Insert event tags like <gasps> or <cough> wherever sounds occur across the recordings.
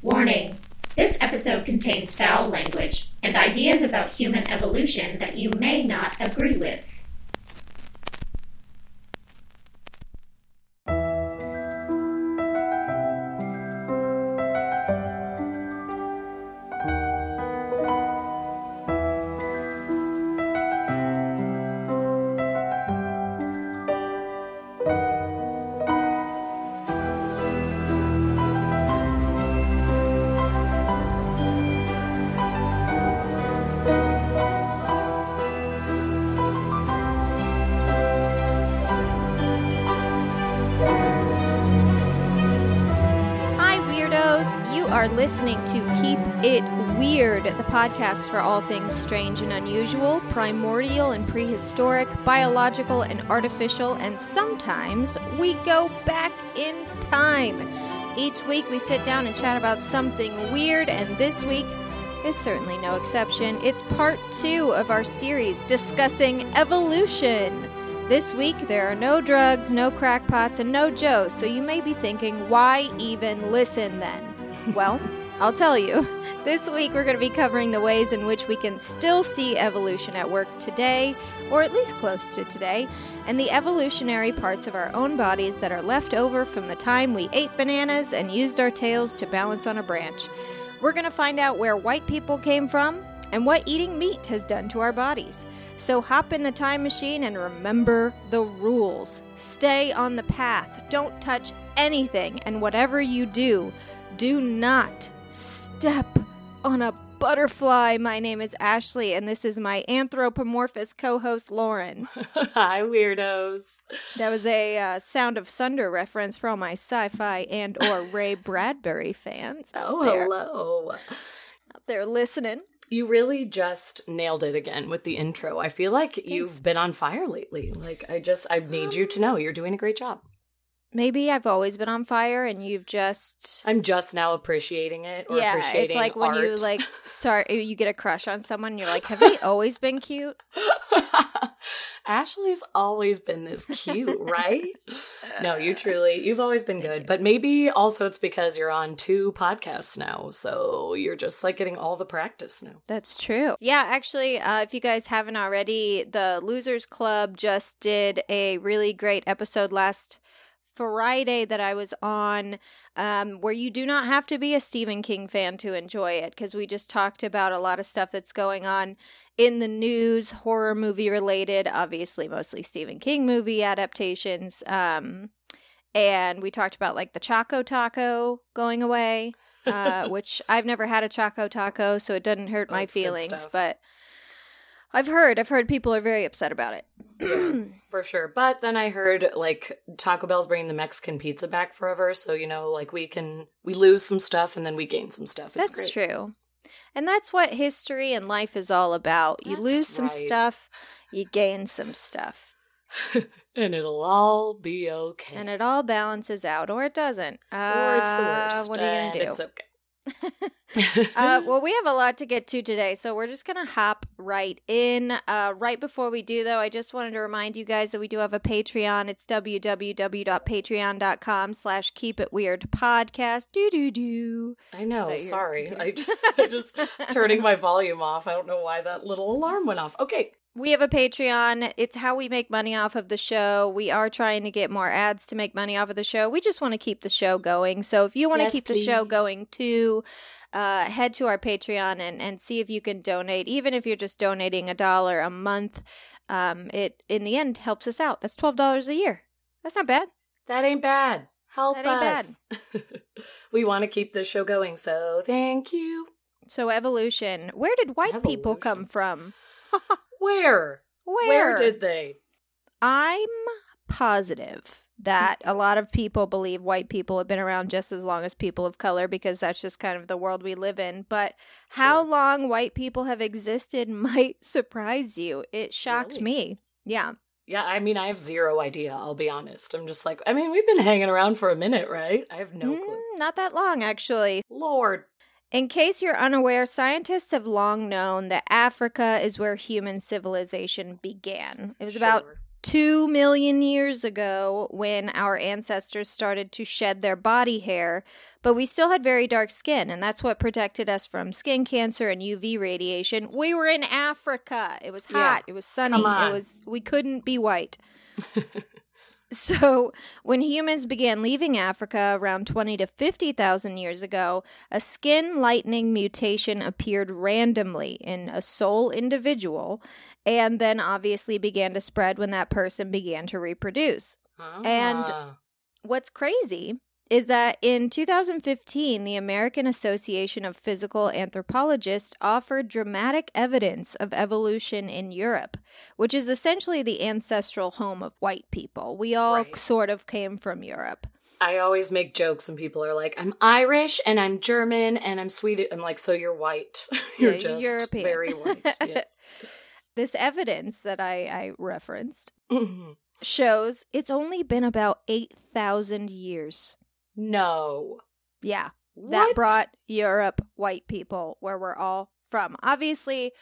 Warning this episode contains foul language and ideas about human evolution that you may not agree with. Podcast for all things strange and unusual, primordial and prehistoric, biological and artificial, and sometimes we go back in time. Each week we sit down and chat about something weird, and this week is certainly no exception. It's part two of our series discussing evolution. This week, there are no drugs, no crackpots, and no Joes, so you may be thinking, why even listen then? Well, <laughs> I'll tell you. This week, we're going to be covering the ways in which we can still see evolution at work today, or at least close to today, and the evolutionary parts of our own bodies that are left over from the time we ate bananas and used our tails to balance on a branch. We're going to find out where white people came from and what eating meat has done to our bodies. So hop in the time machine and remember the rules. Stay on the path. Don't touch anything. And whatever you do, do not step on a butterfly. My name is Ashley, and this is my anthropomorphous co host, Lauren. <laughs> Hi, weirdos. That was a uh, Sound of Thunder reference for all my sci-fi and or <laughs> Ray Bradbury fans Oh, there, hello. out there listening. You really just nailed it again with the intro. I feel like you've been on fire lately. Like I just I need you to know you're doing a great job. Maybe I've always been on fire, and you've just I'm just now appreciating it or yeah. appreciating It's like when you like <laughs> start, you get a crush on someone. And you're like, have they always been cute? <laughs> Ashley's always been this cute, <laughs> right? no, you truly, you've always been good. But maybe also it's because you're on two podcasts now. So you're just like getting all the practice now. That's true. Yeah, actually, uh, if you guys haven't already, the Losers Club just did a really great episode last Friday that I was on, um, where you do not have to be a Stephen King fan to enjoy it, because we just talked about a lot of stuff that's going on in the news, horror movie related, obviously mostly Stephen King movie adaptations. Um, and we talked about like the Choco Taco going away, uh, <laughs> which I've never had a Choco Taco, so it doesn't hurt Oh, my feelings, but I've heard, I've heard people are very upset about it. <clears throat> For sure. But then I heard like Taco Bell's bringing the Mexican pizza back forever. So, you know, like we can, we lose some stuff and then we gain some stuff. It's That's great. true. And that's what history and life is all about. You That's lose some right. stuff, you gain some stuff, <laughs> and it'll all be okay. and it all balances out, or it doesn't. or it's the Uh, worst. What are you going to It's do? okay. <laughs> uh, <laughs> well, we have a lot to get to today, so we're just going to hop right in. Uh, right before we do, though, I just wanted to remind you guys that we do have a Patreon. It's www.patreon.com slash keep it weird podcast. Do do do. I know. Is that your Sorry. I <laughs> <laughs> I just turning my volume off. I don't know why that little alarm went off. Okay. We have a Patreon. It's how we make money off of the show. We are trying to get more ads to make money off of the show. We just want to keep the show going. So if you want to Yes, keep the show going too, uh, head to our Patreon and, and see if you can donate. Even if you're just donating a dollar a month, um, it in the end helps us out. That's twelve dollars a year. That's not bad. That ain't bad. Help That ain't us. <laughs> we want to keep this show going. So thank you. So evolution. Where did white people come from? <laughs> Where? Where? Where did they? I'm positive that a lot of people believe white people have been around just as long as people of color because that's just kind of the world we live in. But how Sure. long white people have existed <laughs> might surprise you. It shocked Really? me. Yeah. Yeah, I mean, I have zero idea. I'll be honest. I'm just like, I mean, we've been hanging around for a minute, right? I have no clue. Mm, not that long, actually. Lord. In case you're unaware, scientists have long known that Africa is where human civilization began. It was about Sure. Two million years ago when our ancestors started to shed their body hair, but we still had very dark skin, and that's what protected us from skin cancer and UV radiation. We were in Africa. It was hot. Yeah. It was sunny. It was we couldn't be white. <laughs> So, when humans began leaving Africa around 20 to 50,000 years ago, a skin lightening mutation appeared randomly in a sole individual and then obviously began to spread when that person began to reproduce. And- Ah. What's crazy is that in 2015, the American Association of Physical Anthropologists offered dramatic evidence of evolution in Europe, which is essentially the ancestral home of white people. We all Right. sort of came from Europe. I always make jokes when people are like, "I'm Irish and I'm German and I'm Swedish." I'm like, "So you're white? <laughs> you're Yeah, just European. very white." <laughs> Yes. This evidence that I, I referenced Mhm. shows it's only been about 8,000 years. no. Yeah. that What? brought Europe white people where we're all from. Obviously,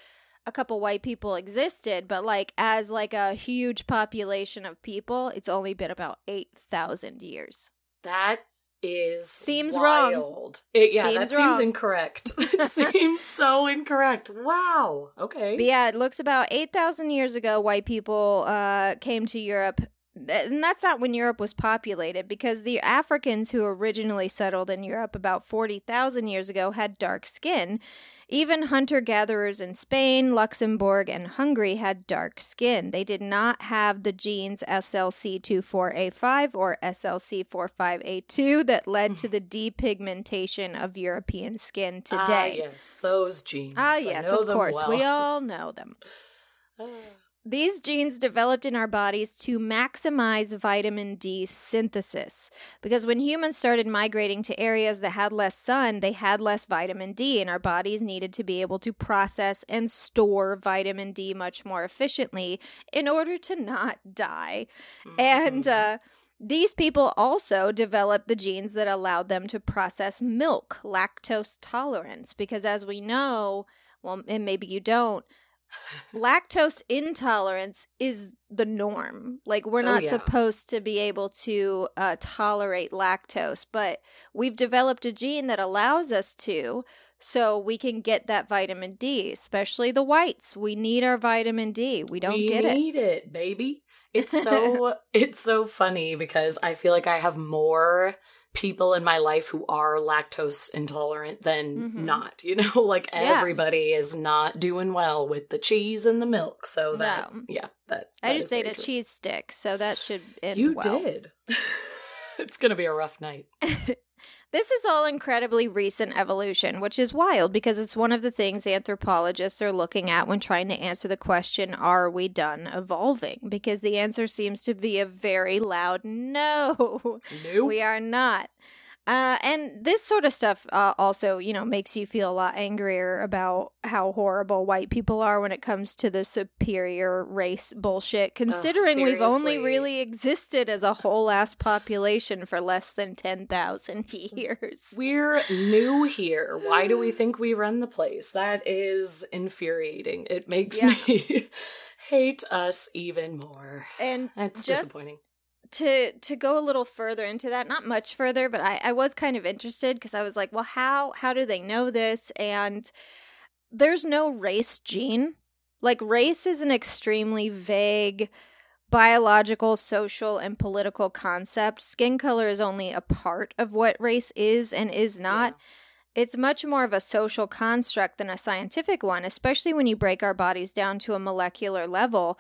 a couple white people existed, but like as like a huge population of people, it's only been about 8,000 years. that is Seems wrong. wild. It, yeah, Seems that wrong. seems incorrect. <laughs> it seems so incorrect. Wow. Okay. But yeah, it looks about 8,000 years ago white people uh came to Europe and that's not when Europe was populated because the Africans who originally settled in Europe about 40,000 years ago had dark skin. Even hunter gatherers in Spain, Luxembourg, and Hungary had dark skin. They did not have the genes SLC24A5 or SLC45A2 that led to the depigmentation of European skin today. Ah, today. yes, those genes. Ah, yes, of course. well. We all know them. <sighs> These genes developed in our bodies to maximize vitamin D synthesis. Because when humans started migrating to areas that had less sun, they had less vitamin D, and our bodies needed to be able to process and store vitamin D much more efficiently in order to not die. And Mhm. uh, these people also developed the genes that allowed them to process milk, lactose tolerance, because as we know, well, and maybe you don't, lactose intolerance is the norm. Like, we're Oh, not yeah. supposed to be able to uh, tolerate lactose, but we've developed a gene that allows us to. So we can get that vitamin D, especially the whites. We need our vitamin D. We don't we get it. need it, baby. It's so <laughs> it's so funny because I feel like I have more people in my life who are lactose intolerant than Mhm. not. You know, <laughs> like Yeah. everybody is not doing well with the cheese and the milk. So that No. yeah, that, I just ate a true. cheese stick, so that should end You well. did. <laughs> it's gonna be a rough night. <laughs> This is all incredibly recent evolution, which is wild because it's one of the things anthropologists are looking at when trying to answer the question, Are we done evolving? Because the answer seems to be a very loud no. Nope. We are not. Uh, and this sort of stuff uh, also, you know, makes you feel a lot angrier about how horrible white people are when it comes to the superior race bullshit, considering we've only really existed as a whole ass population for less than 10,000 <laughs> years. We're new here. Why do we <gasps> think we run the place? That is infuriating. It makes Yeah. me <laughs> hate us even more. And It's Just- disappointing. To to go a little further into that not much further but i i was kind of interested because i was like well how how do they know this? And there's no race gene. Like race is an extremely vague biological social and political concept. Skin color is only a part of what race is and is not. It's much more of a social construct than a scientific one, especially when you break our bodies down to a molecular level.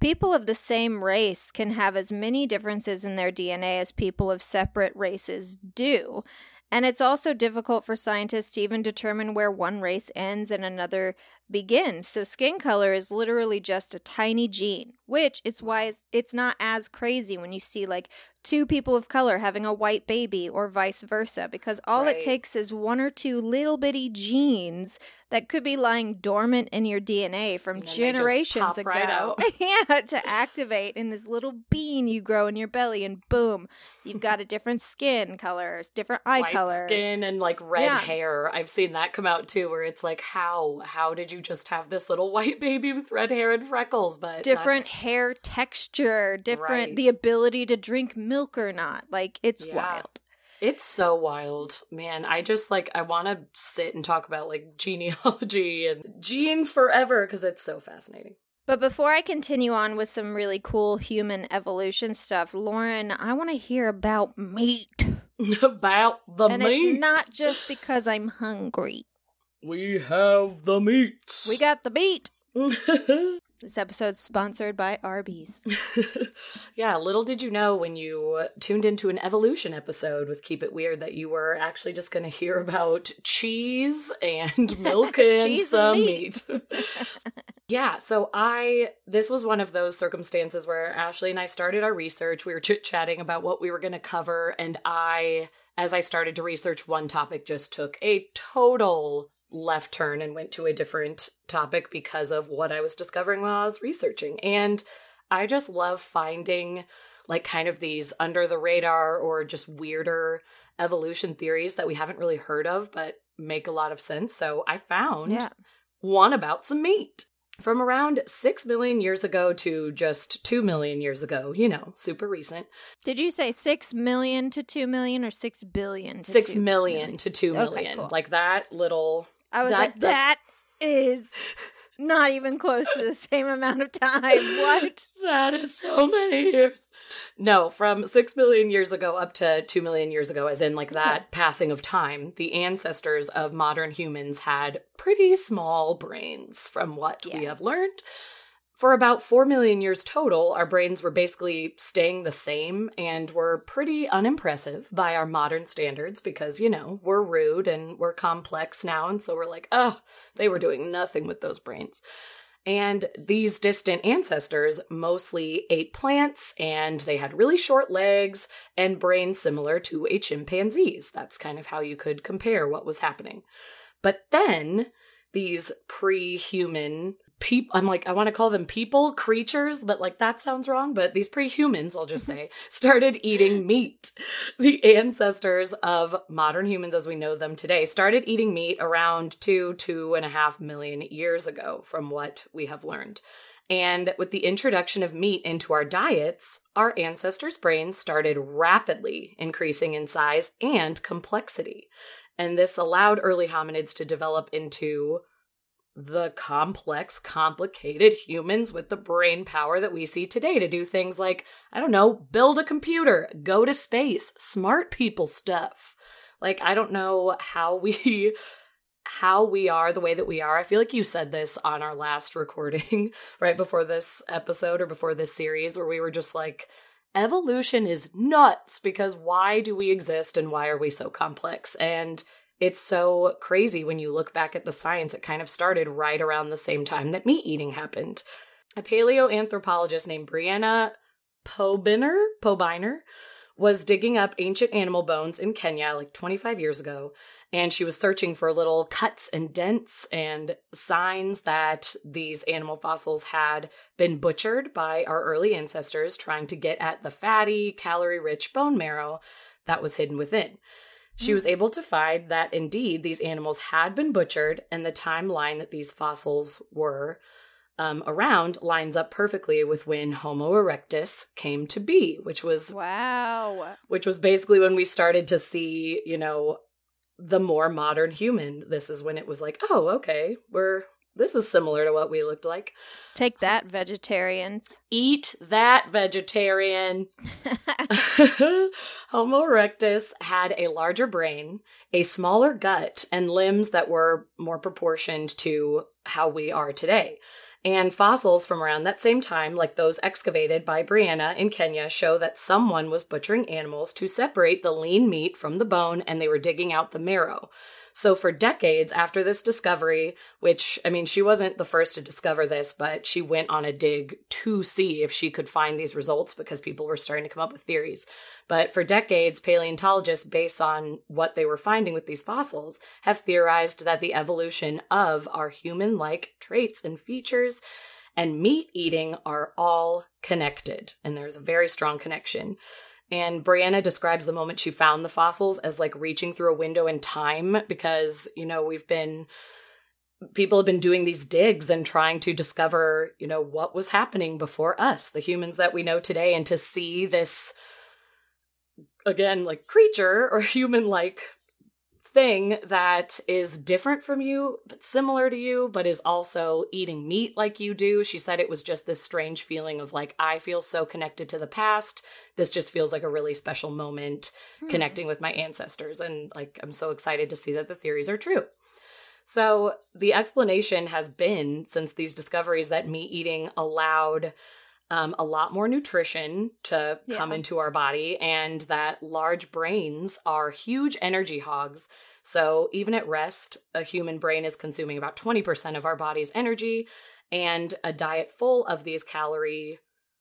People of the same race can have as many differences in their DNA as people of separate races do. And it's also difficult for scientists to even determine where one race ends and another begins. So skin color is literally just a tiny gene, which it's why it's, it's not as crazy when you see like two people of color having a white baby or vice versa, because all Right. it takes is one or two little bitty genes that could be lying dormant in your DNA from And then they just generations ago. right <laughs> yeah, to activate in this little bean you grow in your belly, and boom, you've got a different skin color, different eye White color. skin and like red Yeah. hair. I've seen that come out too, where it's like, how? How did you just have this little <laughs> white baby with red hair and freckles, but different that's- hair texture, different Right. the ability to drink milk or not. Like it's Yeah. wild. It's so wild, man. I just like I want to sit and talk about like <laughs> genealogy and genes forever because it's so fascinating. But before I continue on with some really cool human evolution stuff, Lauren, I want to hear about meat. <laughs> about the and meat. it's not just because I'm hungry. We have the meats. We got the meat. <laughs> This episode's sponsored by Arby's. <laughs> yeah, little did you know when you tuned into an evolution episode with Keep It Weird that you were actually just going to hear about cheese and <laughs> milk and Cheese and some meat. meat. yeah, so I, this was one of those circumstances where Ashley and I started our research. We were chit chatting about what we were going to cover, and I, as I started to research one topic, just took a total left turn and went to a different topic because of what I was discovering while I was researching. And I just love finding like kind of these under the radar or just weirder evolution theories that we haven't really heard of but make a lot of sense. So I found Yeah. one about some meat. From around 6 million years ago to just 2 million years ago, you know, super recent. Did you say 6 million to 2 million or 6 billion to Six 2 million to two Okay, cool. Like that little I was That- like, that- that is not even close to the <laughs> same amount of time. What? That is so many years. No, from six million years ago up to two million years ago, as in like that passing of time, the ancestors of modern humans had pretty small brains, from what we have learned. For about 4 million years total, our brains were basically staying the same and were pretty unimpressive by our modern standards because, you know, we're rude and we're complex now. And so we're like, oh, they were doing nothing with those brains. And these distant ancestors mostly ate plants and they had really short legs and brains similar to a chimpanzee's. That's kind of how you could compare what was happening. But then these pre human people, I'm like, I want to call them people, creatures, but like that sounds wrong. But these prehumans I'll just mm-hmm. say, started eating meat. The ancestors of modern humans as we know them today started eating meat around two, two and a half million years ago, from what we have learned. And with the introduction of meat into our diets, our ancestors' brains started rapidly increasing in size and complexity. And this allowed early hominids to develop into the complex, complicated humans with the brain power that we see today to do things like, I don't know, build a computer, go to space, smart people stuff. Like, I don't know how we. <laughs> How we are the way that we are. I feel like you said this on our last recording, <laughs> right before this episode or before this series, where we were just like, evolution is nuts because why do we exist and why are we so complex? And it's so crazy when you look back at the science. It kind of started right around the same time that meat eating happened. A paleoanthropologist named Briana Pobiner, Pobiner was digging up ancient animal bones in Kenya like 25 years ago, and she was searching for little cuts and dents and signs that these animal fossils had been butchered by our early ancestors trying to get at the fatty, calorie rich bone marrow that was hidden within. She was able to find that indeed these animals had been butchered, and the timeline that these fossils were um, around lines up perfectly with when Homo erectus came to be, which was Wow. which was basically when we started to see, you know, the more modern human. This is when it was like, oh, okay, we're this is similar to what we looked like. Take that, vegetarians. Eat that vegetarian. <laughs> <laughs> Homo erectus had a larger brain, a smaller gut, and limbs that were more proportioned to how we are today. And fossils from around that same time, like those excavated by Briana in Kenya, show that someone was butchering animals to separate the lean meat from the bone and they were digging out the marrow. So, for decades after this discovery, which, I mean, she wasn't the first to discover this, but she went on a dig to see if she could find these results because people were starting to come up with theories. But for decades, paleontologists, based on what they were finding with these fossils, have theorized that the evolution of our human like traits and features and meat eating are all connected. And there's a very strong connection. And Briana describes the moment she found the fossils as like reaching through a window in time because, you know, we've been people have been doing these digs and trying to discover, you know, what was happening before us, the humans that we know today, and to see this again, like creature or <laughs> human like thing that is different from you, but similar to you, but is also eating meat like you do. She said it was just this strange feeling of like, I feel so connected to the past. This just feels like a really special moment hmm. connecting with my ancestors. And like, I'm so excited to see that the theories are true. So, the explanation has been since these discoveries that meat eating allowed um, a lot more nutrition to yeah. come into our body, and that large brains are huge energy hogs. So, even at rest, a human brain is consuming about 20% of our body's energy, and a diet full of these calorie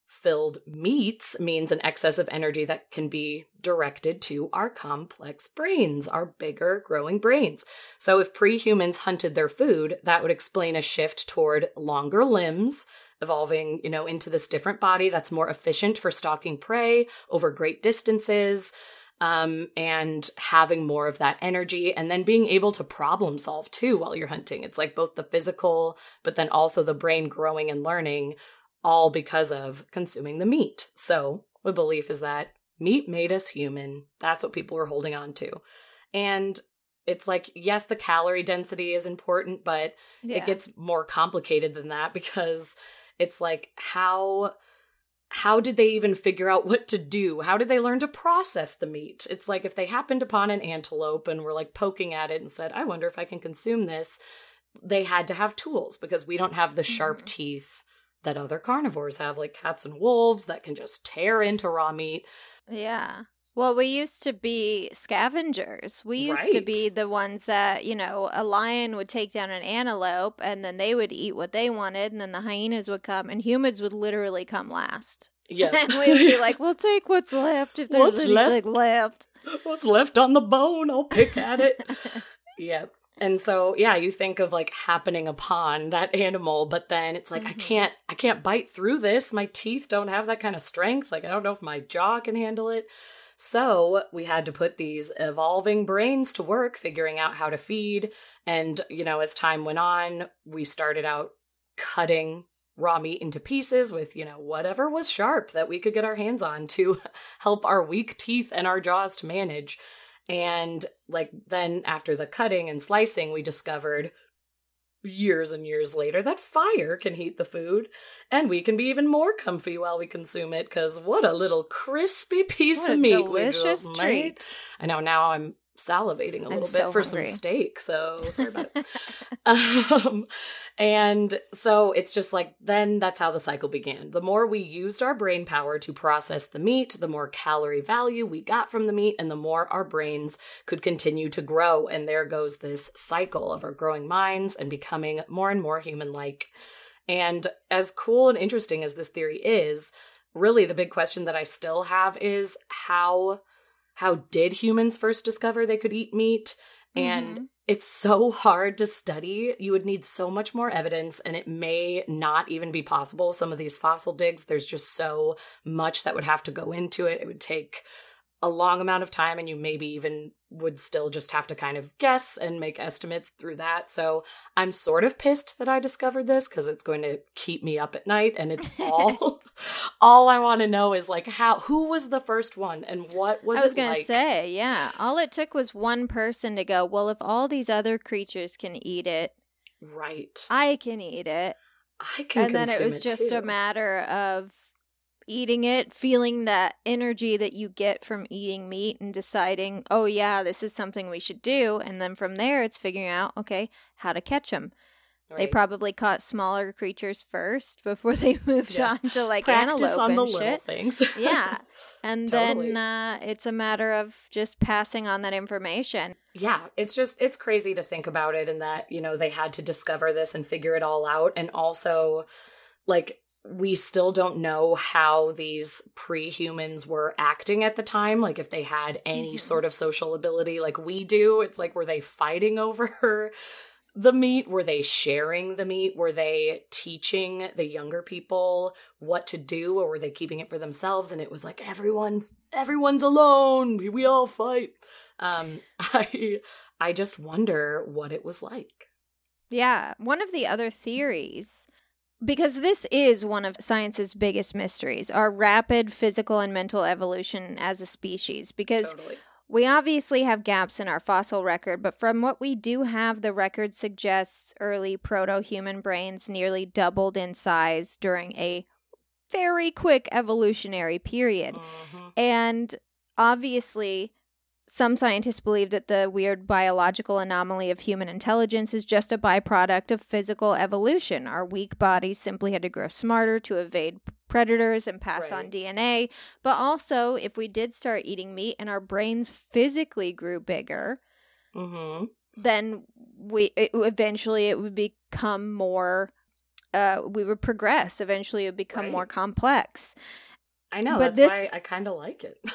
filled meats means an excess of energy that can be directed to our complex brains, our bigger growing brains. So, if pre humans hunted their food, that would explain a shift toward longer limbs evolving, you know, into this different body that's more efficient for stalking prey over great distances, um, and having more of that energy, and then being able to problem solve too while you're hunting. It's like both the physical, but then also the brain growing and learning, all because of consuming the meat. So the belief is that meat made us human. That's what people are holding on to. And it's like yes the calorie density is important but yeah. it gets more complicated than that <laughs> because it's like how how did they even figure out what to do? How did they learn to process the meat? It's like if they happened upon an antelope and were like poking at it and said, I wonder if I can consume this, they had to have tools because we don't have the sharp mm-hmm. teeth that other carnivores have, like cats and wolves that can just tear into raw meat. Yeah. Well, we used to be scavengers. We used right. to be the ones that, you know, a lion would take down an antelope and then they would eat what they wanted and then the hyenas would come and humans would literally come last. Yeah. <laughs> and we'd be like, <laughs> we'll take what's left if there's what's anything left? left. <laughs> What's left on the bone? I'll pick at it. yep. And so, yeah, you think of like happening upon that animal, but then it's like, mm-hmm. I can't, I can't bite through this. My teeth don't have that kind of strength. Like, I don't know if my jaw can handle it. So we had to put these evolving brains to work figuring out how to feed. And, you know, as time went on, we started out cutting raw meat into pieces with, you know, whatever was sharp that we could get our hands on to <laughs> help our weak teeth and our jaws to manage. And like then after the cutting and slicing, we discovered years and years later that fire can heat the food and we can be even more comfy while we consume it because what a little crispy piece what of meat delicious treat. I know now i'm salivating a little bit for hungry. some steak. So sorry about it. <laughs> um, and so it's just like then that's how the cycle began. The more we used our brain power to process the meat, the more calorie value we got from the meat, and the more our brains could continue to grow. And there goes this cycle of our growing minds and becoming more and more human like. And as cool and interesting as this theory is, really the big question that I still have is how how did humans first discover they could eat meat? And mm-hmm. it's so hard to study. You would need so much more evidence, and it may not even be possible. Some of these fossil digs, there's just so much that would have to go into it. It would take a long amount of time and you maybe even would still just have to kind of guess and make estimates through that. So I'm sort of pissed that I discovered this because it's going to keep me up at night and it's <laughs> all all I want to know is like how who was the first one and what was I was going like? to say, yeah. All it took was one person to go, "Well, if all these other creatures can eat it, right. I can eat it." I can And then it was it just too. a matter of eating it, feeling that energy that you get from eating meat and deciding, oh, yeah, this is something we should do. And then from there, it's figuring out, okay, how to catch them. Right. They probably caught smaller creatures first before they <laughs> moved yeah. on to like Practice antelope on and the shit. little things. <laughs> yeah, and <laughs> totally. then uh, it's a matter of just passing on that information. Yeah, it's just it's crazy to think about it, and that you know they had to discover this and figure it all out, and also like we still don't know how these pre-humans were acting at the time like if they had any mm-hmm. sort of social ability like we do it's like were they fighting over the meat were they sharing the meat were they teaching the younger people what to do or were they keeping it for themselves and it was like everyone everyone's alone we, we all fight um <laughs> i i just wonder what it was like Yeah. One of the other theories, because this is one of science's biggest mysteries, our rapid physical and mental evolution as a species. Because Totally. We obviously have gaps in our fossil record, but from what we do have, the record suggests early proto human brains nearly doubled in size during a very quick evolutionary period. Mhm. And obviously, some scientists believe that the weird biological anomaly of human intelligence is just a byproduct of physical evolution. Our weak bodies simply had to grow smarter to evade predators and pass on DNA. But also, if we did start eating meat and our brains physically grew bigger, Mhm. then we it, eventually it would become more uh we would progress eventually it would become Right. more complex I know. But that's why this- I kind of like it. <laughs>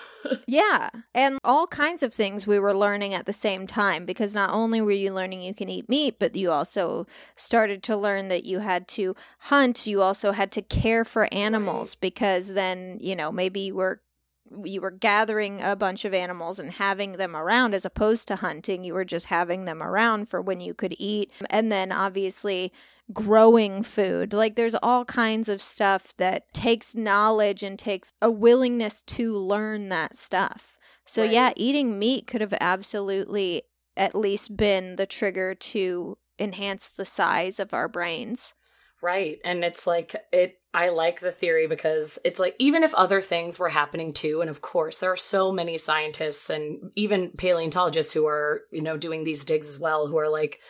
Yeah, and all kinds of things we were learning at the same time because not only were you learning you can eat meat, but you also started to learn that you had to hunt, you also had to care for animals because then, you know, maybe you were you were gathering a bunch of animals and having them around as opposed to hunting, you were just having them around for when you could eat. And then obviously growing food. Like there's all kinds of stuff that takes knowledge and takes a willingness to learn that stuff. So yeah, eating meat could have absolutely at least been the trigger to enhance the size of our brains. Right. And it's like it I like the theory because it's like even if other things were happening too and of course there are so many scientists and even paleontologists who are, you know, doing these digs as well who are like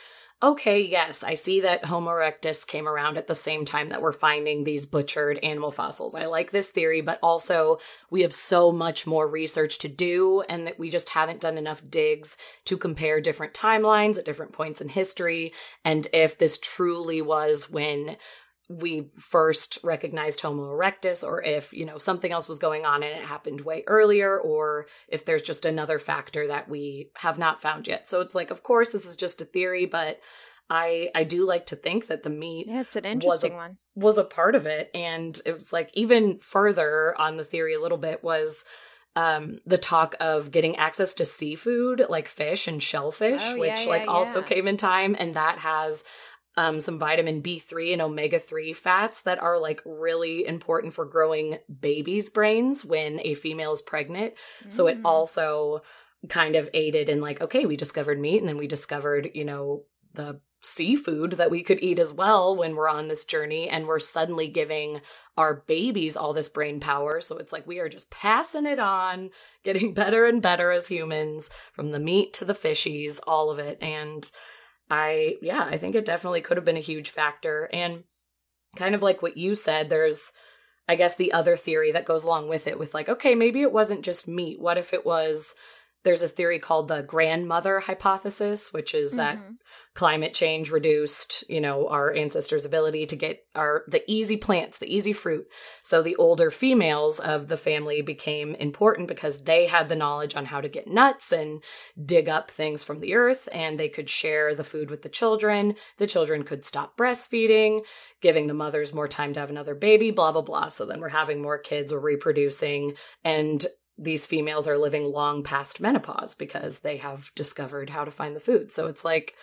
okay, yes, I see that Homo erectus came around at the same time that we're finding these butchered animal fossils. I like this theory, but also we have so much more research to do and that we just haven't done enough digs to compare different timelines at different points in history and if this truly was when we first recognized Homo erectus, or if, you know, something else was going on and it happened way earlier, or if there's just another factor that we have not found yet. So it's like, of course, this is just a theory, but I I do like to think that the meat Yeah, it's an Was a- interesting one. was a part of it. And it was like even further on the theory a little bit was um the talk of getting access to seafood like fish and shellfish Oh, which yeah, like yeah, also yeah. came in time and that has um some vitamin B3 and omega 3 fats that are like really important for growing babies brains when a female is pregnant so it Mm. also kind of aided in like, okay, we discovered meat and then we discovered, you know, the seafood that we could eat as well when we're on this journey and we're suddenly giving our babies all this brain power. So it's like we are just passing it on, getting <laughs> better and better as humans from the meat to the fishies, all of it. And I, yeah, I think it definitely could have been a huge factor. And kind of like what you said, there's, I guess, the other theory that goes along with it with like, okay, maybe it wasn't just meat. What if it was, there's a theory called the grandmother hypothesis, which is that Mhm. climate change reduced, you know, our ancestors' ability to get our the easy plants, the easy fruit. So the older females of the family became important because they had the knowledge on how to get nuts and dig up things from the earth and they could share the food with the children. The children could stop breastfeeding, giving the mothers more time to have another baby, blah blah blah. So then we're having more kids, we're reproducing and these females are living long past menopause because they have discovered how to find the food. So it's like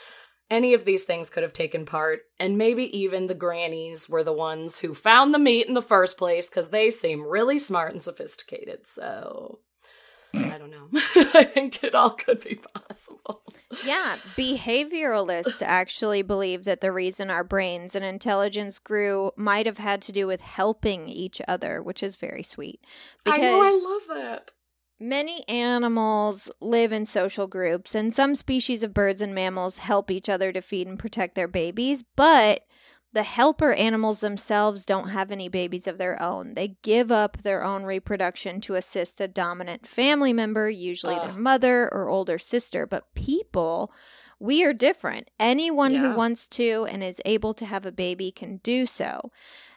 any of these things could have taken part, and maybe even the grannies were the ones who found the meat in the first place because they seem really smart and sophisticated. So I don't know. <laughs> I think it all could be possible. Yeah, behavioralists actually believe that the reason our brains and intelligence grew might have had to do with helping each other, which is very sweet. I know, I love that. Many animals live in social groups, and some species of birds and mammals help each other to feed and protect their babies, but the helper animals themselves don't have any babies of their own. They give up their own reproduction to assist a dominant family member, usually their mother or older sister. But people, we are different. Anyone Yeah. who wants to and is able to have a baby can do so.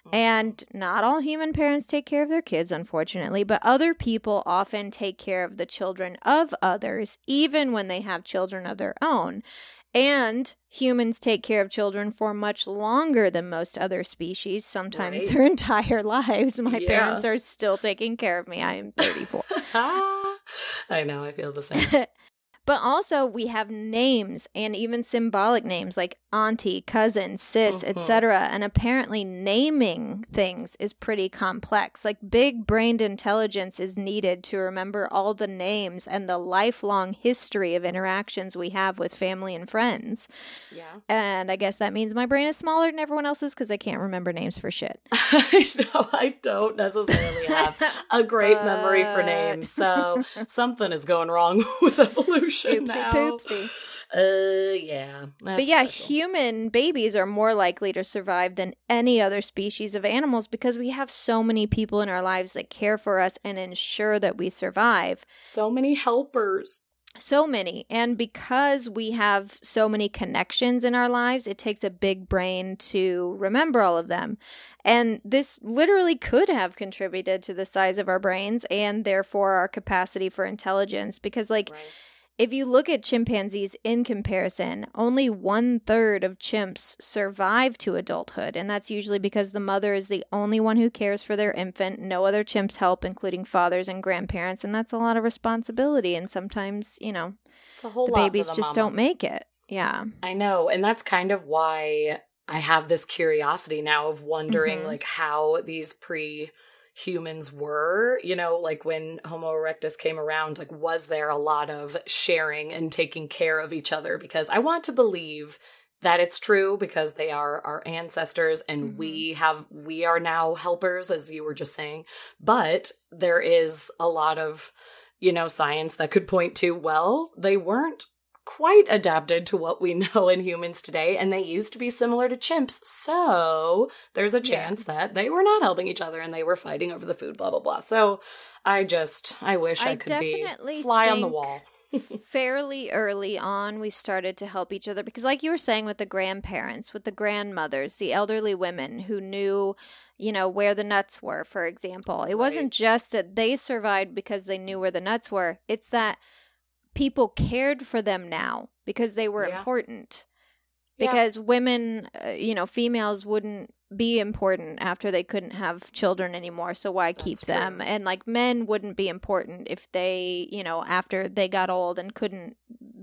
Mm-hmm. And not all human parents take care of their kids, unfortunately, but other people often take care of the children of others, even when they have children of their own. And humans take care of children for much longer than most other species, sometimes Right. their entire <laughs> lives. My Yeah. parents are still taking care of me. I am 34. <laughs> I know, I feel the same. <laughs> But also, we have names and even symbolic names. Like auntie, cousin, sis, etc. Mm-hmm. And apparently naming things is pretty complex. Like big brained intelligence is needed to remember all the names and the lifelong history of interactions we have with family and friends. Yeah. And I guess that means my brain is smaller than everyone else's because I can't remember names for shit. <laughs> I know I don't necessarily have a great memory for <laughs> names, so something is going wrong <laughs> with evolution Oopsie now. poopsie. Uh, yeah. But yeah, special. human babies are more likely to survive than any other species of animals because we have so many people in our lives that care for us and ensure that we survive. so many helpers. So many. And because we have so many connections in our lives, it takes a big brain to remember all of them. And this literally could have contributed to the size of our brains and therefore our capacity for intelligence because, like, Right. If you look at chimpanzees in comparison, only one third of chimps survive to adulthood. And that's usually because the mother is the only one who cares for their infant. No other chimps help, including fathers and grandparents. And that's a lot of responsibility. And sometimes, you know, It's a whole the babies the just mama. don't make it. Yeah. I know, and that's kind of why I have this curiosity now of wondering Mhm. like how these pre humans were, you know, like when Homo erectus came around, like was there a lot of sharing and taking care of each other because I want to believe that it's true because they are our ancestors and Mhm. we have we are now helpers as you were just saying but there is a lot of you know science that could point to well they weren't quite adapted to what we <laughs> know in humans today and they used to be similar to chimps. So there's a Yeah. chance that they were not helping each other and they were fighting over the food blah blah blah. So i just i wish i, I could be fly on the wall. <laughs> fairly early on we started to help each other because like you were saying with the grandparents with the grandmothers the elderly women who knew you know where the nuts were for example. It Right. wasn't just that they survived because they knew where the nuts were. It's that people cared for them now because they were Yeah. important Yeah. because women uh, you know females wouldn't be important after they couldn't have children anymore so why keep That's them true. and like men wouldn't be important if they you know after they got old and couldn't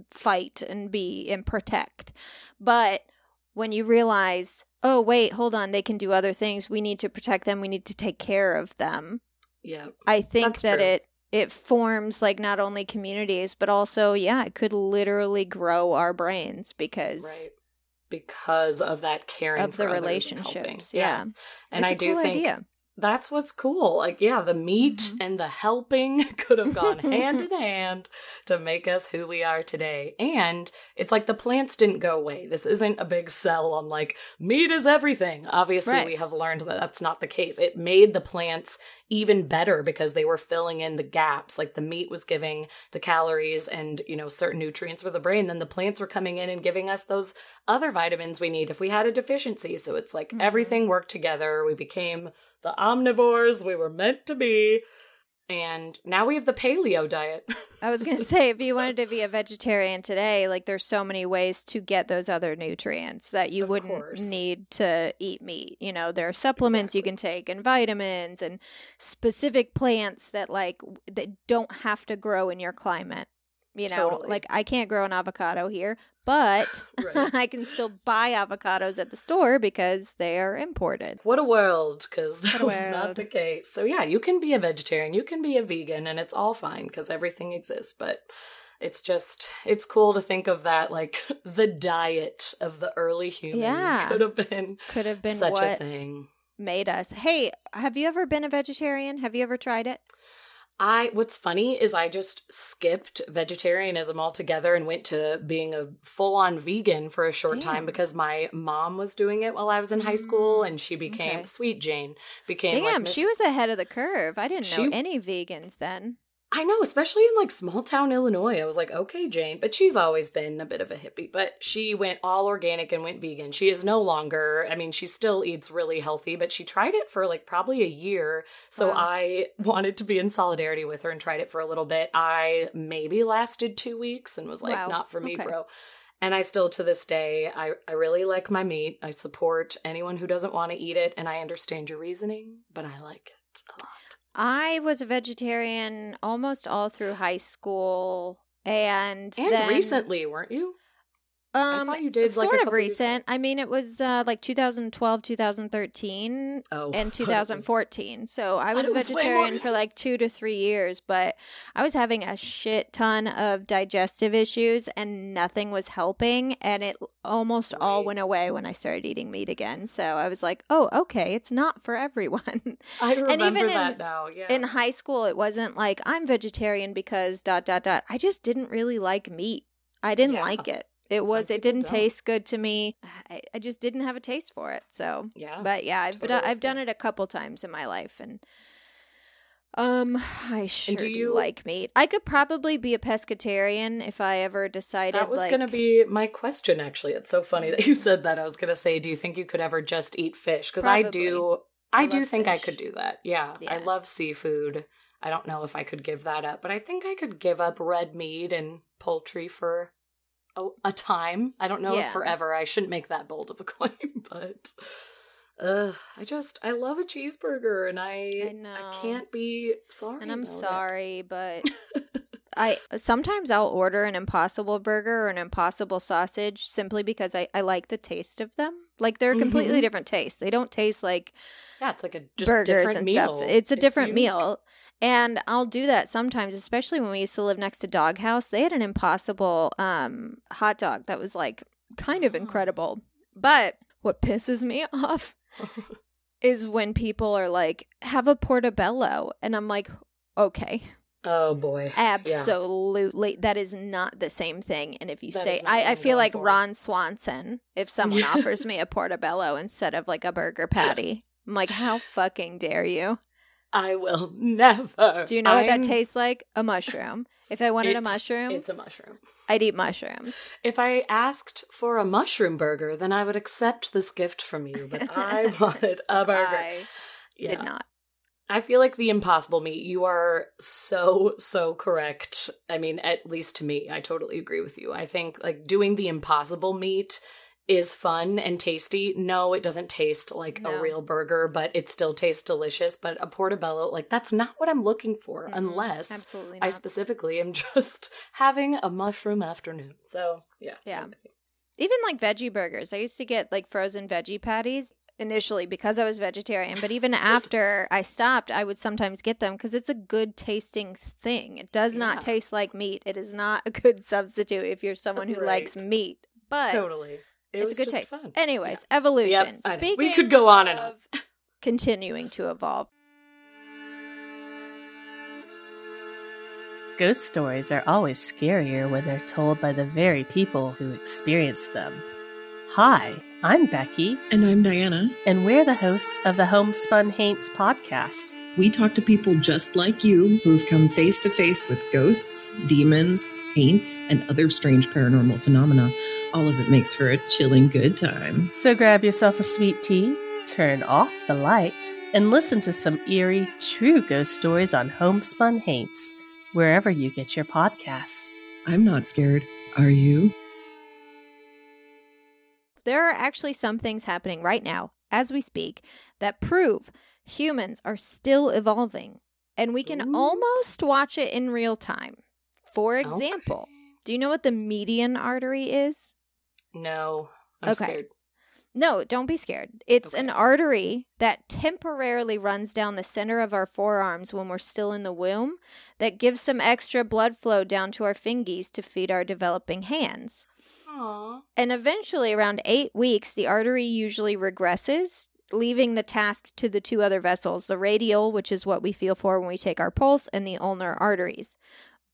fight and be and protect but when you realize oh wait hold on they can do other things we need to protect them we need to take care of them yeah i think That's that true. it it forms like not only communities but also yeah it could literally grow our brains because right. Because of that caring of for the others and relationships yeah, and It's i do cool think idea. That's what's cool. Like yeah the meat Mhm. and the helping <laughs> could have gone <laughs> hand in hand to make us who we are today. And it's like the plants didn't go away. This isn't a big sell on like meat is everything. Obviously Right. we have learned that that's not the case. It made the plants even better because they were filling in the gaps. Like the meat was giving the calories and you know certain nutrients for the brain. Then the plants were coming in and giving us those other vitamins we need if we had a deficiency. So it's like Mhm. everything worked together. We became the omnivores we were meant to be and now we have the paleo diet I was gonna say, if you wanted to be a vegetarian today, like there's so many ways to get those other nutrients that you Of wouldn't course. need to eat meat. You know, there are supplements you can take and vitamins and specific plants that like that don't have to grow in your climate. You know, Totally. like I can't grow an avocado here, but <laughs> Right. <laughs> I can still buy avocados at the store because they are imported. What a world, because <laughs> that was world. not the case. So, yeah, you can be a vegetarian, you can be a vegan, and it's all fine because everything exists. But it's just, it's cool to think of that like the diet of the early human Yeah. could have been, Could have been such a thing. made us. Hey, have you ever been a vegetarian? Have you ever tried it? I what's funny is I just skipped vegetarianism altogether and went to being a full-on vegan for a short Damn. time because my mom was doing it while I was in high school mm, and she became okay. Sweet Jane became like Damn, Miss- she was ahead of the curve. I didn't know any vegans then. I know, especially in like small town Illinois. I was like, okay, Jane, but she's always been a bit of a hippie. But she went all organic and went vegan. She is no longer, I mean, she still eats really healthy, but she tried it for like probably a year. So Wow. I wanted to be in solidarity with her and tried it for a little bit. I maybe lasted two weeks and was like, Wow. not for me, Okay. bro. And I still, to this day, I, I really like my meat. I support anyone who doesn't want to eat it, and I understand your reasoning, but I like it a lot. I was a vegetarian almost all through high school and And then recently, weren't you? I Um, thought you did like sort of couple years- recent. I mean, it was uh, like 2012, 2013, Oh, and <laughs> it was- 2014. So I was was vegetarian for like two to three years, but I was having a shit ton of digestive issues and nothing was helping. And it almost all went away when I started eating meat again. So I was like, oh, okay, it's not for everyone. <laughs> I remember even that in- now. Yeah. In high school, it wasn't like I'm vegetarian because dot, dot, dot. I just didn't really like meat. I didn't Yeah. like it. It Some was, it didn't don't. taste good to me. I, I just didn't have a taste for it. So, yeah. but yeah, I've totally I've done it a couple times in my life, and um, <sighs> I sure do, you- like meat. I could probably be a pescatarian if I ever decided. That was like, going to be my question, actually. It's so funny that you said that. I was going to say, do you think you could ever just eat fish? Because I do. I, I do think I could do that. Yeah, I love seafood. I don't know if I could give that up, but I think I could give up red meat and poultry for a, a time. I don't know if forever. I shouldn't make that bold of a <laughs> claim, but uh, I just I love a cheeseburger, and I I know. I can't be sorry. and I'm about it. sorry, but <laughs> I sometimes I'll order an impossible burger or an impossible sausage simply because I, I like the taste of them. Like they're a completely different tastes. They don't taste like Yeah, it's like a just burgers different and meal. stuff. It's a different unique. meal. And I'll do that sometimes, especially when we used to live next to Doghouse. They had an impossible um, hot dog that was like kind of Oh. incredible. But what pisses me <laughs> off <laughs> is when people are like, have a portobello. And I'm like, okay, Oh boy. Yeah. absolutely. That is not the same thing. And if you That say, is not what I, I feel like for. Ron Swanson, if someone <laughs> offers me a portobello instead of like a burger patty, I'm like, how fucking dare you? I will never. Do you know what that tastes like? A mushroom. If I wanted a mushroom, It's a mushroom. I'd eat mushrooms. If I asked for a mushroom burger, then I would accept this gift from you. But I <laughs> wanted a burger. I yeah. did not. I feel like the impossible meat, you are so, so correct. I mean, at least to me, I totally agree with you. I think like doing the impossible meat is fun and tasty. No, it doesn't taste like No. a real burger, but it still tastes delicious. But a portobello, like that's not what I'm looking for Mm-mm, unless Absolutely I specifically am <laughs> just having a mushroom afternoon. So, yeah. Yeah. Even like veggie burgers. I used to get like frozen veggie patties initially because I was vegetarian, but even <laughs> after I stopped, I would sometimes get them because it's a good tasting thing. It does not Yeah. taste like meat. It is not a good substitute if you're someone who likes meat. But Totally. It it's was a good just taste. fun. Anyways, evolution. Yep, Speaking We could go on and on. continuing to evolve. Ghost stories are always scarier when they're told by the very people who experienced them. Hi, I'm Becky, And I'm Diana. and we're the hosts of the Homespun Haints podcast. We talk to people just like you who've come face to face with ghosts, demons, haints, and other strange paranormal phenomena. All of it makes for a chilling good time. So grab yourself a sweet tea, turn off the lights, and listen to some eerie, true ghost stories on Homespun Haints, wherever you get your podcasts. I'm not scared. Are you? There are actually some things happening right now, as we speak, that prove humans are still evolving. And we can Ooh. almost watch it in real time. For example, Okay. do you know what the median artery is? No, I'm Okay. scared. No, don't be scared. It's an artery that temporarily runs down the center of our forearms when we're still in the womb that gives some extra blood flow down to our fingies to feed our developing hands. And eventually, around eight weeks, the artery usually regresses, leaving the task to the two other vessels the radial, which is what we feel for when we take our pulse, and the ulnar arteries.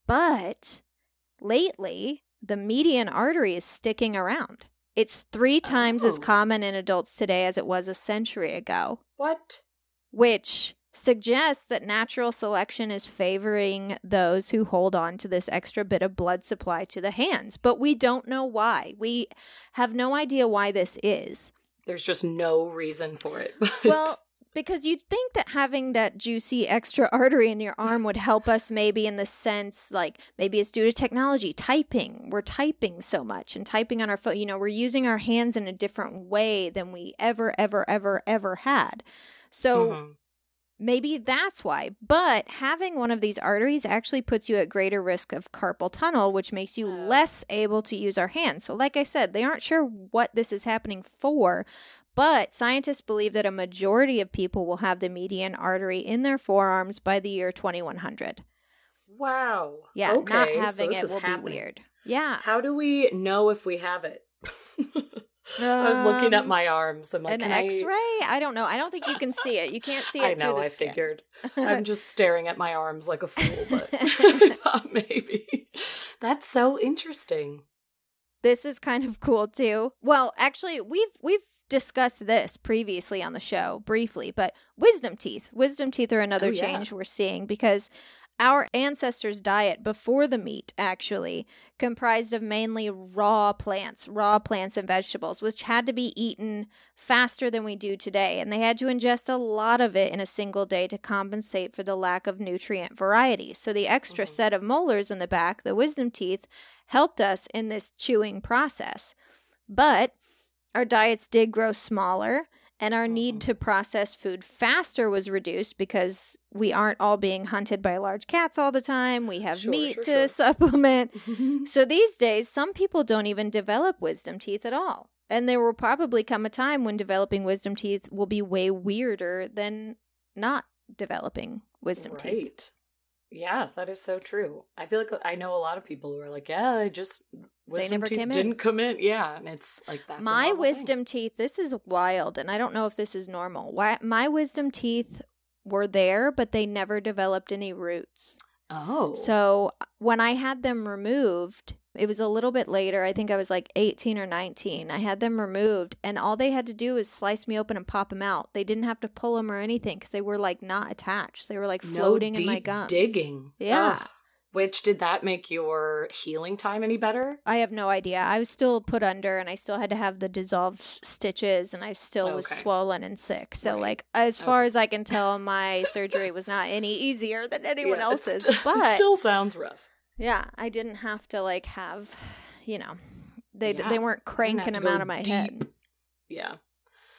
But lately, the median artery is sticking around. It's three times as Oh. common in adults today as it was a century ago, What? which suggests that natural selection is favoring those who hold on to this extra bit of blood supply to the hands. But we don't know why. We have no idea why this is. There's just no reason for it. <laughs> but- Well, because you'd think that having that juicy extra <laughs> artery in your arm would help us maybe in the sense like maybe it's due to technology typing we're typing so much and typing on our phone you know we're using our hands in a different way than we ever ever ever ever had so Mhm. Maybe that's why. But having one of these arteries actually puts you at greater risk of carpal tunnel, which makes you Oh. less able to use our hands. So, like I said, they aren't sure what this is happening for. But scientists believe that a majority of people will have the median artery in their forearms by the year 2100. Wow. Yeah, okay, not having this it will happening. be weird. Yeah. How do we know if we have it? <laughs> I'm looking at Um, my arms. I'm like, An can I- X-ray? I don't know. I don't think you can see it. You can't see <laughs> it I know. I skin. figured. I'm <laughs> just staring at my arms like a fool, but <laughs> I thought maybe that's so interesting. this is kind of cool too. Well, actually, we've we've discussed this previously on the show briefly, but wisdom teeth. Wisdom teeth are another Oh, yeah. change we're seeing because our ancestors' diet before the meat actually comprised of mainly raw plants, raw plants and vegetables, which had to be eaten faster than we do today. And they had to ingest a lot of it in a single day to compensate for the lack of nutrient variety. So the extra Mhm. set of molars in the back, the wisdom teeth, helped us in this chewing process. But our diets did grow smaller, and our need Mhm. to process food faster was reduced because we aren't all being hunted by large cats all the time. We have Sure, meat sure, to sure. <laughs> supplement. <laughs> So these days, some people don't even develop wisdom teeth at all. And there will probably come a time when developing wisdom teeth will be way weirder than not developing wisdom teeth. Yeah, that is so true. I feel like uh, I know a lot of people who are like, yeah, I just wisdom never teeth came didn't come in. Yeah, and it's like that's a my normal thing. wisdom teeth, this is wild, and I don't know if this is normal. Why my wisdom teeth were there, but they never developed any roots. Oh, So uh, when I had them removed, it was a little bit later. I think I was like 18 or 19. I had them removed, and all they had to do was slice me open and pop them out. They didn't have to pull them or anything because they were like not attached. They were like no floating in my gums. digging. Yeah. Ugh. Which did that make your healing time any better? I have no idea. I was still put under, and I still had to have the dissolved stitches, and I still was swollen and sick. So, Right. like, as far Okay. as I can tell, my surgery was not any easier than anyone Yeah, else's. st- But still sounds rough. Yeah, I didn't have to like have, you know, they Yeah, they weren't cranking them out of my head. Yeah.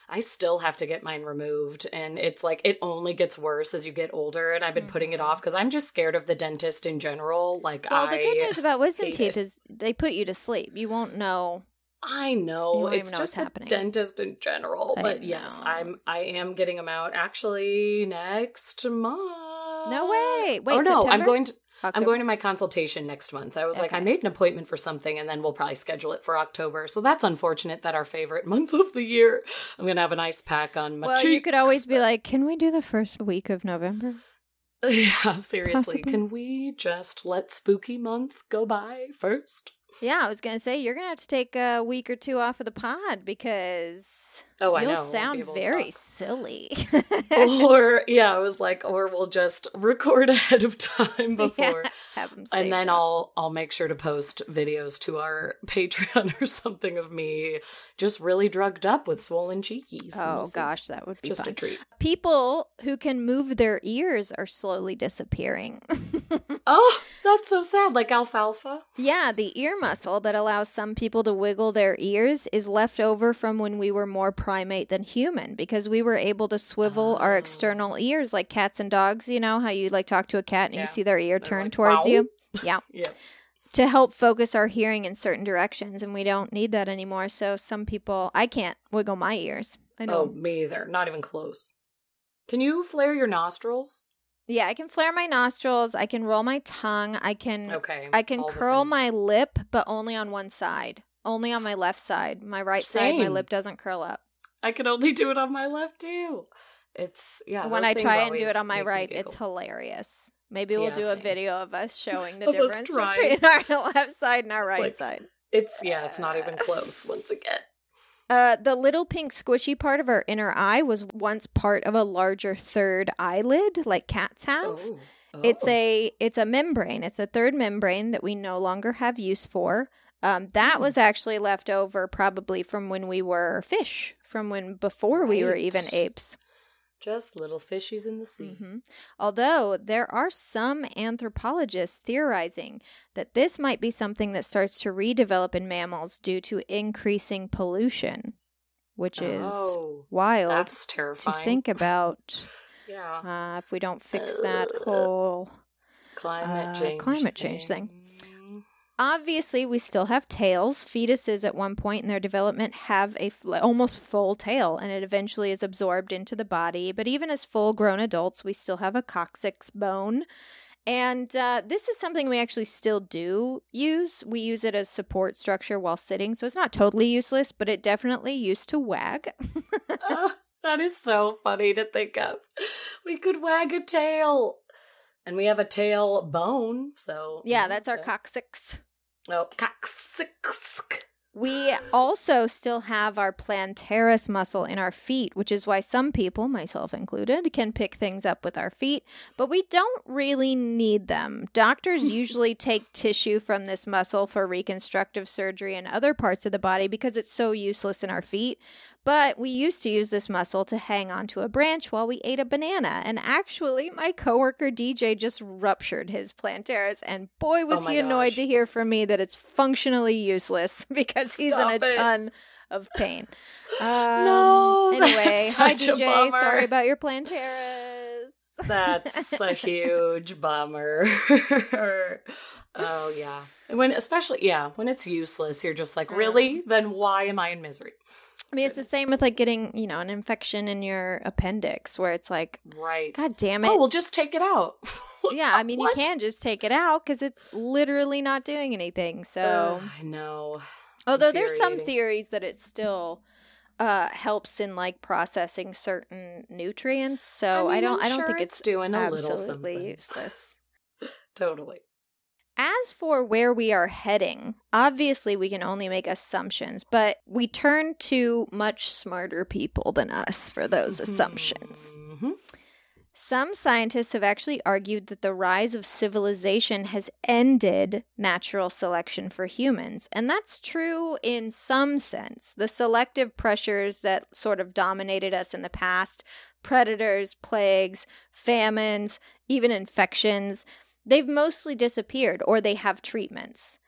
I still have to get mine removed and it's like it only gets worse as you get older and I've been putting it off mm-hmm. cuz I'm just scared of the dentist in general. Like Well, I the good news about wisdom teeth it. is they put you to sleep. You won't know. I know it's know just the happening. dentist in general, I but yes. I'm I am getting them out actually next month. No way. Wait, oh no, I'm going to I'm going to my consultation next month. I was like, I made an appointment for something and then we'll probably schedule it for October. So that's unfortunate that our favorite month of the year, I'm going to have an ice pack on my Well, you could always be like, "Can we do the first week of November?" <laughs> Yeah, seriously. Possibly. Can we just let spooky month go by first? Yeah, I was gonna say you're gonna have to take a week or two off of the pod because Oh, I you'll know. I won't be sound very silly. or <laughs> yeah, I was like, or we'll just record <laughs> ahead of time before. <laughs> Yeah, And then up. I'll I'll make sure to post videos to our Patreon or something of me just really drugged up with swollen cheekies. Oh we'll gosh, that would be just fun. a treat. People who can move their ears are slowly disappearing. Oh, that's so sad. Like alfalfa. yeah, the ear muscle that allows some people to wiggle their ears is left over from when we were more primate than human because we were able to swivel our Oh. external ears like cats and dogs. You know how you like talk to a cat and Yeah. you see their ear They're turn like, towards "Wow." you? <laughs> Yeah. <laughs> Yeah. to help focus our hearing in certain directions and we don't need that anymore so some people i can't wiggle my ears i Oh, me either. Not even close. Can you flare your nostrils? Yeah i can flare my nostrils i can roll my tongue i can Okay. i can curl my lip but only on one side only on my left side my right side my lip doesn't curl up I can only do it on my left too. It's yeah. when i try and do it on my right it's hilarious maybe we'll Yeah, do a same. video of us showing <laughs> the difference <laughs> between our <laughs> left side and our right like- side It's yeah. It's not even <sighs> close. Once again. Uh, the little pink squishy part of our inner eye was once part of a larger third eyelid, like cats have. Oh. It's Oh. a it's a membrane. It's a third membrane that we no longer have use for. Um, that Hmm. was actually left over probably from when we were fish, from when before we were even apes. Just little fishies in the sea. hmm Although there are some anthropologists theorizing that this might be something that starts to redevelop in mammals due to increasing pollution, which is oh, wild that's terrifying to think about. <laughs> Yeah. uh, if we don't fix that whole Climate uh, change. climate change thing. Obviously we still have tails. Fetuses at one point in their development have a f- almost full tail and it eventually is absorbed into the body. But even as full grown adults we still have a coccyx bone. And uh, this is something we actually still do use. We use it as support structure while sitting so it's not totally useless but it definitely used to wag. <laughs> Ah, that is so funny to think of. We could wag a tail. And we have a tail bone, so yeah that's our coccyx Oh, coccyx. We also still have our plantaris muscle in our feet, which is why some people, myself included, can pick things up with our feet, but we don't really need them. Doctors <laughs> usually take tissue from this muscle for reconstructive surgery and other parts of the body because it's so useless in our feet. But we used to use this muscle to hang onto a branch while we ate a banana. And actually, my coworker DJ just ruptured his plantaris, and boy, was Oh he annoyed gosh. to hear from me that it's functionally useless <laughs> because he's in a it. ton of pain. <laughs> Um, No, <laughs> Anyway, hi DJ. Sorry about your plantaris. That's a huge bummer. oh yeah. When especially yeah, when it's useless, you're just like, Um, really? Then why am I in misery? I mean, it's the same with like getting, you know, an infection in your appendix where it's like, Right. God damn it. Oh, well just take it out. <laughs> yeah, I mean, What? you can just take it out because it's literally not doing anything. So, I know. although there's some theories that it still uh helps in like processing certain nutrients. So I, mean, don't I'm I don't sure think it's it's doing a little something. useless. <laughs> Totally. As for where we are heading, obviously we can only make assumptions, but we turn to much smarter people than us for those assumptions. Mhm. Some scientists have actually argued that the rise of civilization has ended natural selection for humans. And that's true in some sense. The selective pressures that sort of dominated us in the past predators, plagues, famines, even infections they've mostly disappeared or they have treatments.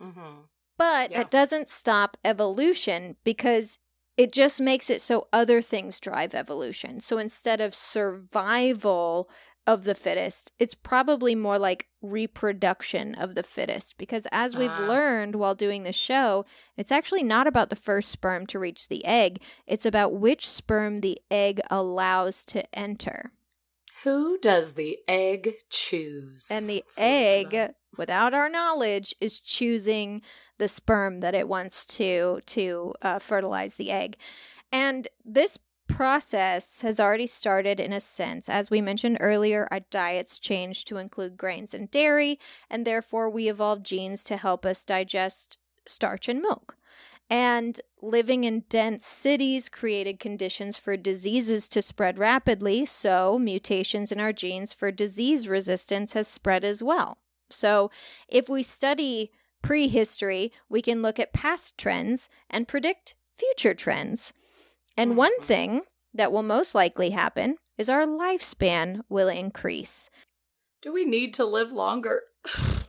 Mhm. But Yeah. that doesn't stop evolution because it just makes it so other things drive evolution. So instead of survival of the fittest, it's probably more like reproduction of the fittest. Because as we've Ah. learned while doing the show, it's actually not about the first sperm to reach the egg, it's about which sperm the egg allows to enter. Who does the egg choose? And the So egg, not- without our knowledge, is choosing the sperm that it wants to to uh, fertilize the egg. And this process has already started in a sense. As we mentioned earlier, our diets changed to include grains and dairy, and therefore we evolved genes to help us digest starch and milk. And living in dense cities created conditions for diseases to spread rapidly, so mutations in our genes for disease resistance has spread as well. So, if we study prehistory, we can look at past trends and predict future trends. And one Mhm. thing that will most likely happen is our lifespan will increase. Do we need to live longer?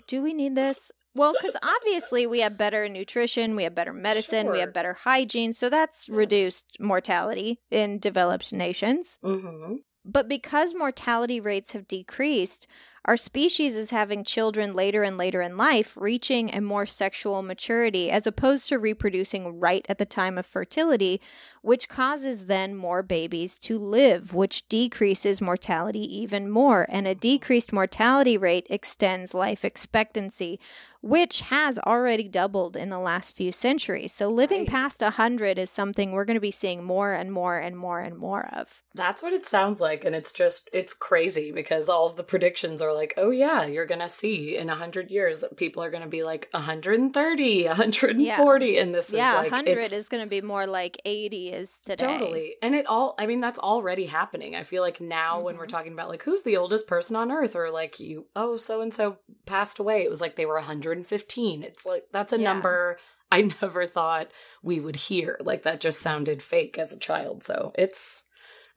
Do we need this? Well, because obviously we have better nutrition, we have better medicine, we have better hygiene, so that's Yes. reduced mortality in developed nations. Mm-hmm. But because mortality rates have decreased, our species is having children later and later in life, reaching a more sexual maturity as opposed to reproducing right at the time of fertility, which causes then more babies to live, which decreases mortality even more. And a decreased mortality rate extends life expectancy, which has already doubled in the last few centuries. So living Right. past 100 is something we're going to be seeing more and more and more and more of. That's what it sounds like, and it's just it's crazy because all of the predictions are like, oh yeah, you're gonna see in a hundred years people are gonna be like 130, 140, and this yeah, is like 100 is going to be more like 80 is today. Totally. And it all, I mean, that's already happening. I feel like now when we're Mhm. talking about like who's the oldest person on earth or like you, oh, so and so passed away, it was like they were 115. It's like that's a Yeah. number <laughs> I never thought we would hear. Like that just sounded fake as a child. So it's,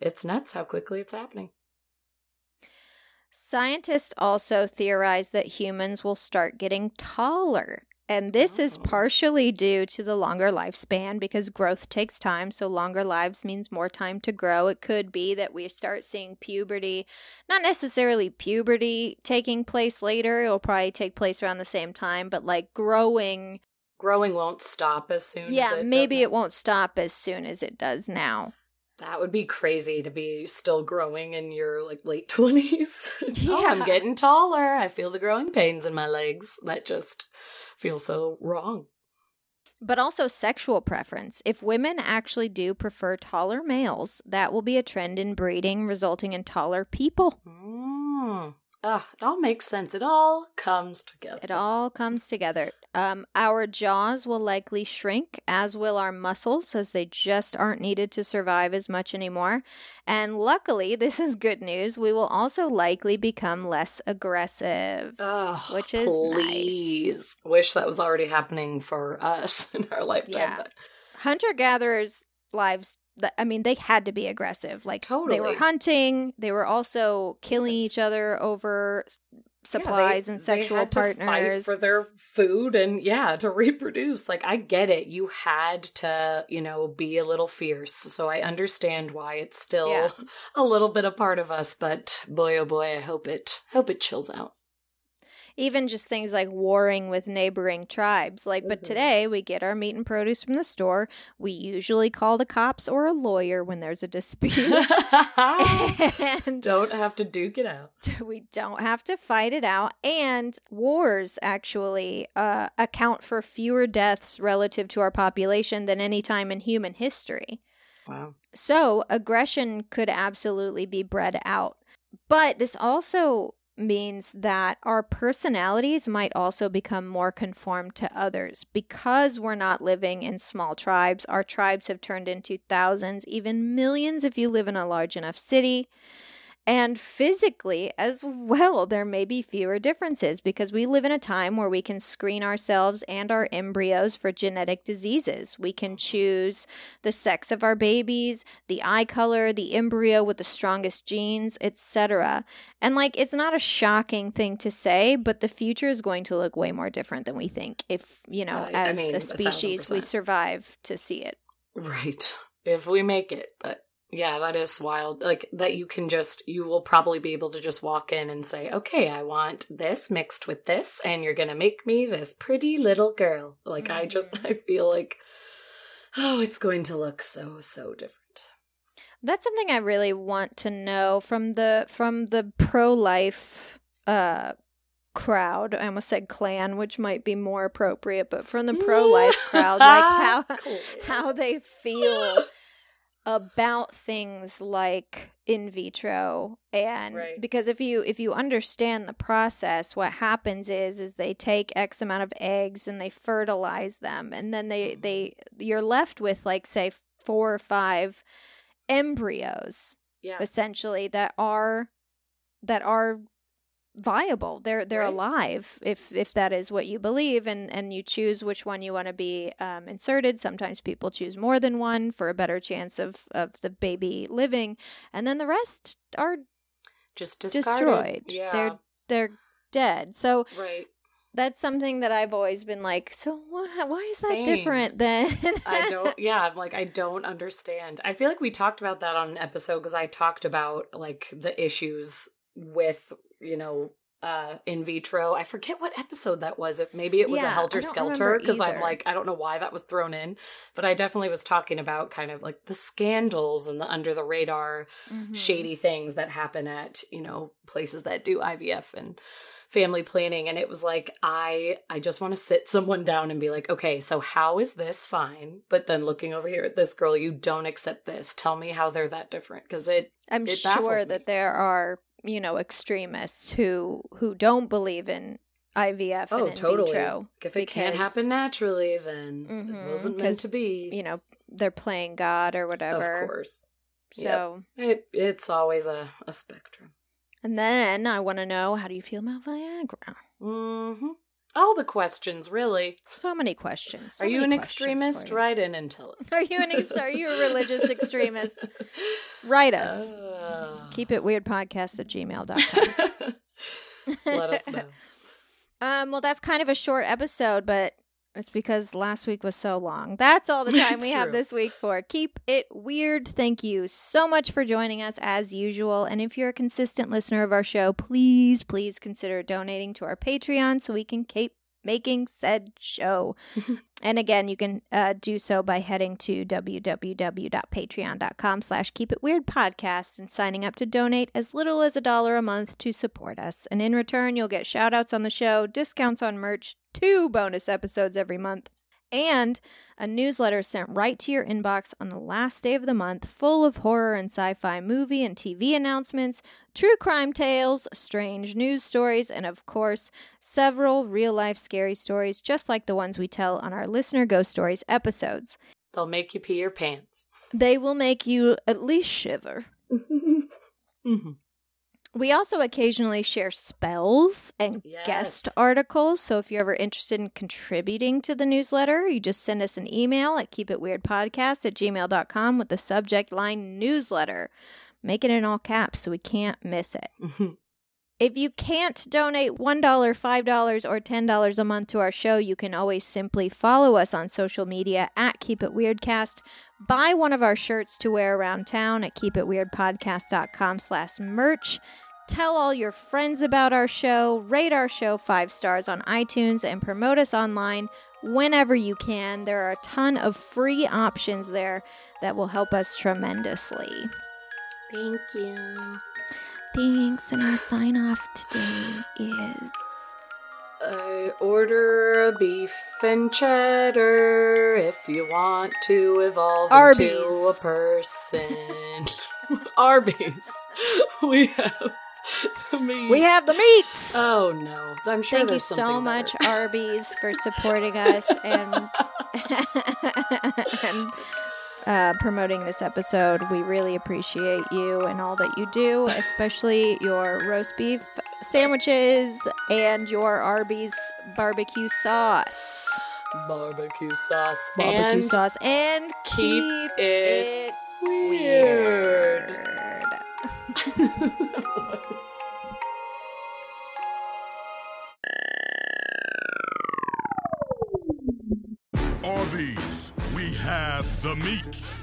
it's nuts how quickly it's happening. Scientists also theorize that humans will start getting taller And this is Oh. partially due to the longer lifespan because growth takes time. So, longer lives means more time to grow. It could be that we start seeing puberty, not necessarily puberty taking place later. It'll probably take place around the same time, but like growing. Growing won't stop as soon as Yeah, it maybe doesn't- it won't stop as soon as it does now. That would be crazy to be still growing in your like late twenties. <laughs> oh, I'm getting taller. I feel the growing pains in my legs. That just feels so wrong. But also sexual preference. If women actually do prefer taller males, that will be a trend in breeding, resulting in taller people. Mm. Ah, it all makes sense. It all comes together. It all comes together. Um, our jaws will likely shrink, as will our muscles, as they just aren't needed to survive as much anymore. And luckily, <laughs> this is good news. We will also likely become less aggressive. Oh, which is please. Wish that was already happening for us <laughs> in our lifetime. Yeah. Hunter gatherers' lives. I mean, they had to be aggressive. Like they were hunting. They were also killing Yes. each other over s- Yeah, supplies they- and sexual had to fight partners. for their food and yeah to <laughs> reproduce like i get it you had to you know be a little fierce so i understand why it's still Yeah. <laughs> a little bit a part of us but boy oh boy i hope it hope it chills out even just things like warring with neighboring tribes. Like, but Mhm. today we get our meat and produce from the store. We usually call the cops or a lawyer when there's a dispute. <laughs> <laughs> and don't have to duke it out <laughs> we don't have to fight it out. And wars actually uh, account for fewer deaths relative to our population than any time in human history. wow So aggression could absolutely be bred out. But this also means that our personalities might also become more conformed to others. Because we're not living in small tribes, our tribes have turned into thousands, even millions if you live in a large enough city. And physically as well, there may be fewer differences because we live in a time where we can screen ourselves and our embryos for genetic diseases. We can choose the sex of our babies, the eye color, the embryo with the strongest genes, etc. And like it's not a shocking thing to say, but the future is going to look way more different than we think if, you know, I- I as mean, a species we survive to see it. right if we make it but yeah that is wild. Like that you can just you will probably be able to just walk in and say okay i want this mixed with this and you're gonna make me this pretty little girl. Like i just <laughs> i feel like oh it's going to look so so different. That's something I really want to know from the from the pro life uh crowd. I almost said clan, which might be more appropriate, but from the <laughs> pro life crowd, like how <laughs> how they feel about things like in vitro and Right. because if you if you understand the process what happens is is they take x amount of eggs and they fertilize them and then they mm-hmm. they you're left with like say four or five embryos yeah essentially that are that are viable they're they're Right. alive if if that is what you believe and and you choose which one you want to be um, inserted sometimes people choose more than one for a better chance of of the baby living and then the rest are just discarded. destroyed yeah they're they're dead so right that's something that i've always been like so why, why is Same. that different then I <laughs> don't, yeah, I'm like, I don't understand. I feel like we talked about that on an episode because I talked about like the issues with, you know, uh in vitro. I forget what episode that was. If maybe it was Yeah, a helter skelter because I'm like, I don't know why that was thrown in, but I definitely was talking about kind of like the scandals and the under the radar Mhm. shady things that happen at you know places that do IVF and family planning and it was like I I just want to sit someone down and be like okay so how is this fine but then looking over here at this girl you don't accept this tell me how they're that different because it I'm It sure me. that there are, you know, extremists who who don't believe in IVF oh and totally vitro. if it can't happen naturally then Mhm, it wasn't meant to be You know, they're playing God or whatever. of course So, it it's always a, a spectrum and then I want to know how do you feel about Viagra? hmm all the questions really So many questions. so are you an extremist you. write in and tell us <laughs> Are you an ex- are you a religious extremist? Write us. Uh, Keep it weird podcast at gmail.com. <laughs> Let us know. <laughs> Um, well, that's kind of a short episode, but It's because last week was so long. That's all the <laughs> time we have this week for Keep It Weird. Thank you so much for joining us as usual. And if you're a consistent listener of our show, please, please consider donating to our Patreon so we can keep making said show. <laughs> and again, you can uh, do so by heading to www.patreon.com slash keep it weird podcast and signing up to donate as little as a dollar a month to support us. And in return, you'll get shout outs on the show, discounts on merch, two bonus episodes every month, and a newsletter sent right to your inbox on the last day of the month, full of horror and sci fi movie and TV announcements, true crime tales, strange news stories, and of course, several real life scary stories, just like the ones we tell on our Listener Ghost Stories episodes. They'll make you pee your pants. They will make you at least shiver. <laughs> Mhm. We also occasionally share spells and Yes. guest articles. So if you're ever interested in contributing to the newsletter, you just send us an email at keepitweirdpodcast at gmail.com with the subject line newsletter. Make it in all caps so we can't miss it. <laughs> If you can't donate $1, $5, or $10 a month to our show, you can always simply follow us on social media at Keep It Weirdcast. Buy one of our shirts to wear around town at keepitweirdpodcast.com slash merch. Tell all your friends about our show, rate our show five stars on iTunes, and promote us online whenever you can. There are a ton of free options there that will help us tremendously. Thank you. Thanks, and our sign off today is I order a beef and cheddar if you want to evolve into a person. <laughs> Arby's. We have the meat. we have the meats. Oh no! I'm sure. Thank you so much, better. Arby's, for supporting us <laughs> and <laughs> and uh, promoting this episode. We really appreciate you and all that you do, especially your roast beef sandwiches and your Arby's barbecue sauce. Barbecue sauce. Barbecue and sauce and keep keep it it weird. weird. Arby's, we have meats.